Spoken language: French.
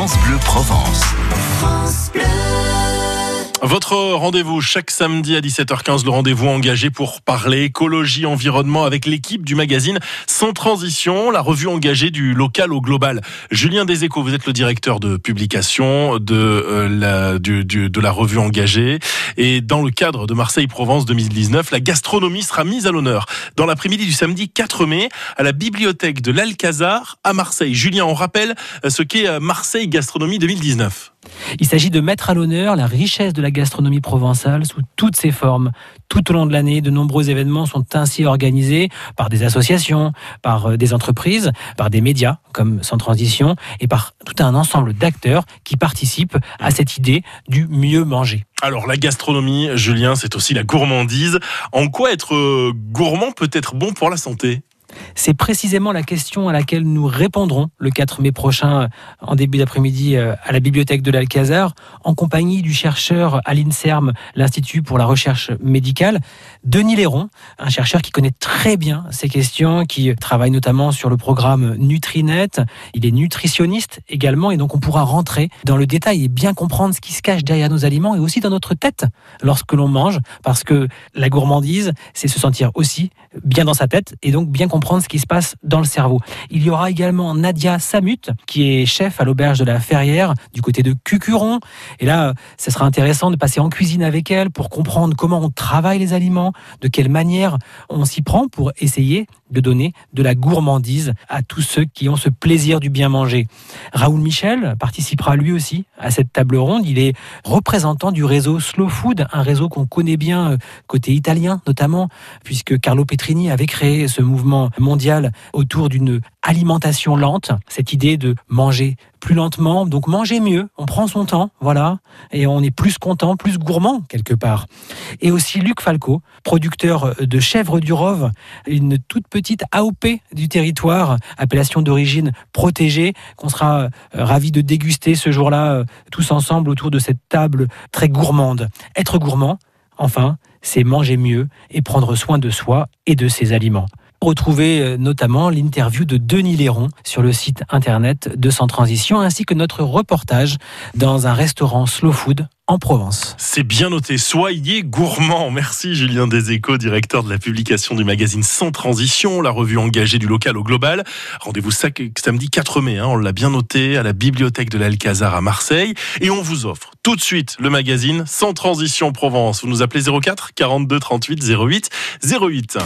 France Bleu Provence. Votre rendez-vous chaque samedi à 17h15, le rendez-vous engagé pour parler écologie, environnement avec l'équipe du magazine Sans Transition, la revue engagée du local au global. Julien Deséco, vous êtes le directeur de publication de, euh, la, revue engagée. Et dans le cadre de Marseille-Provence 2019, la gastronomie sera mise à l'honneur dans l'après-midi du samedi 4 mai à la bibliothèque de l'Alcazar à Marseille. Julien, on rappelle ce qu'est euh, Marseille Gastronomie 2019. Il s'agit de mettre à l'honneur la richesse de la gastronomie provençale sous toutes ses formes. Tout au long de l'année, de nombreux événements sont ainsi organisés par des associations, par euh, des entreprises, par des médias comme Sans Transition et par tout un ensemble d'acteurs qui participent à cette idée du mieux manger. Alors la gastronomie, Julien, c'est aussi la gourmandise. En quoi être euh, gourmand peut être bon pour la santé? C'est précisément la question à laquelle nous répondrons le 4 mai prochain en début d'après-midi euh, à la bibliothèque de l'Alcazar en compagnie du chercheur à l'INSERM, l'Institut pour la recherche médicale, Denis Léron, un chercheur qui connaît très bien ces questions, qui travaille notamment sur le programme Nutrinet. Il est nutritionniste également et donc on pourra rentrer dans le détail et bien comprendre ce qui se cache derrière nos aliments et aussi dans notre tête lorsque l'on mange parce que la gourmandise, c'est se sentir aussi bien dans sa tête et donc bien comprendre ce qui se passe dans le cerveau. Il y aura également Nadia Samut, qui est chef à l'auberge de la Ferrière, du côté de Cucuron. Et là, ce sera intéressant de passer en cuisine avec elle pour comprendre comment on travaille les aliments, de quelle manière on s'y prend pour essayer de donner de la gourmandise à tous ceux qui ont ce plaisir du bien manger. Raoul Michel participera lui aussi à cette table ronde. Il est représentant du réseau Slow Food, un réseau qu'on connaît bien euh, côté italien notamment, puisque Carlo Petrini avait créé ce mouvement mondial autour d'une alimentation lente, cette idée de manger plus lentement, donc manger mieux, on prend son temps, voilà, et on est plus content, plus gourmand quelque part. Et aussi Luc Falco, producteur de chèvre du Rove, une toute petite AOP du territoire, appellation d'origine protégée, qu'on sera euh, ravis de déguster ce jour-là euh, tous ensemble autour de cette table très gourmande. Être gourmand, enfin, c'est manger mieux et prendre soin de soi et de ses aliments. Retrouvez euh, notamment l'interview de Denis Léron sur le site internet de Sans Transition ainsi que notre reportage dans un restaurant slow food en Provence. C'est bien noté. Soyez gourmand. Merci Julien Deséco, directeur de la publication du magazine Sans Transition, la revue engagée du local au global. Rendez-vous samedi 4 mai, hein, on l'a bien noté, à la bibliothèque de l'Alcazar à Marseille. Et on vous offre tout de suite le magazine Sans Transition Provence. Vous nous appelez 04 42 38 08 08.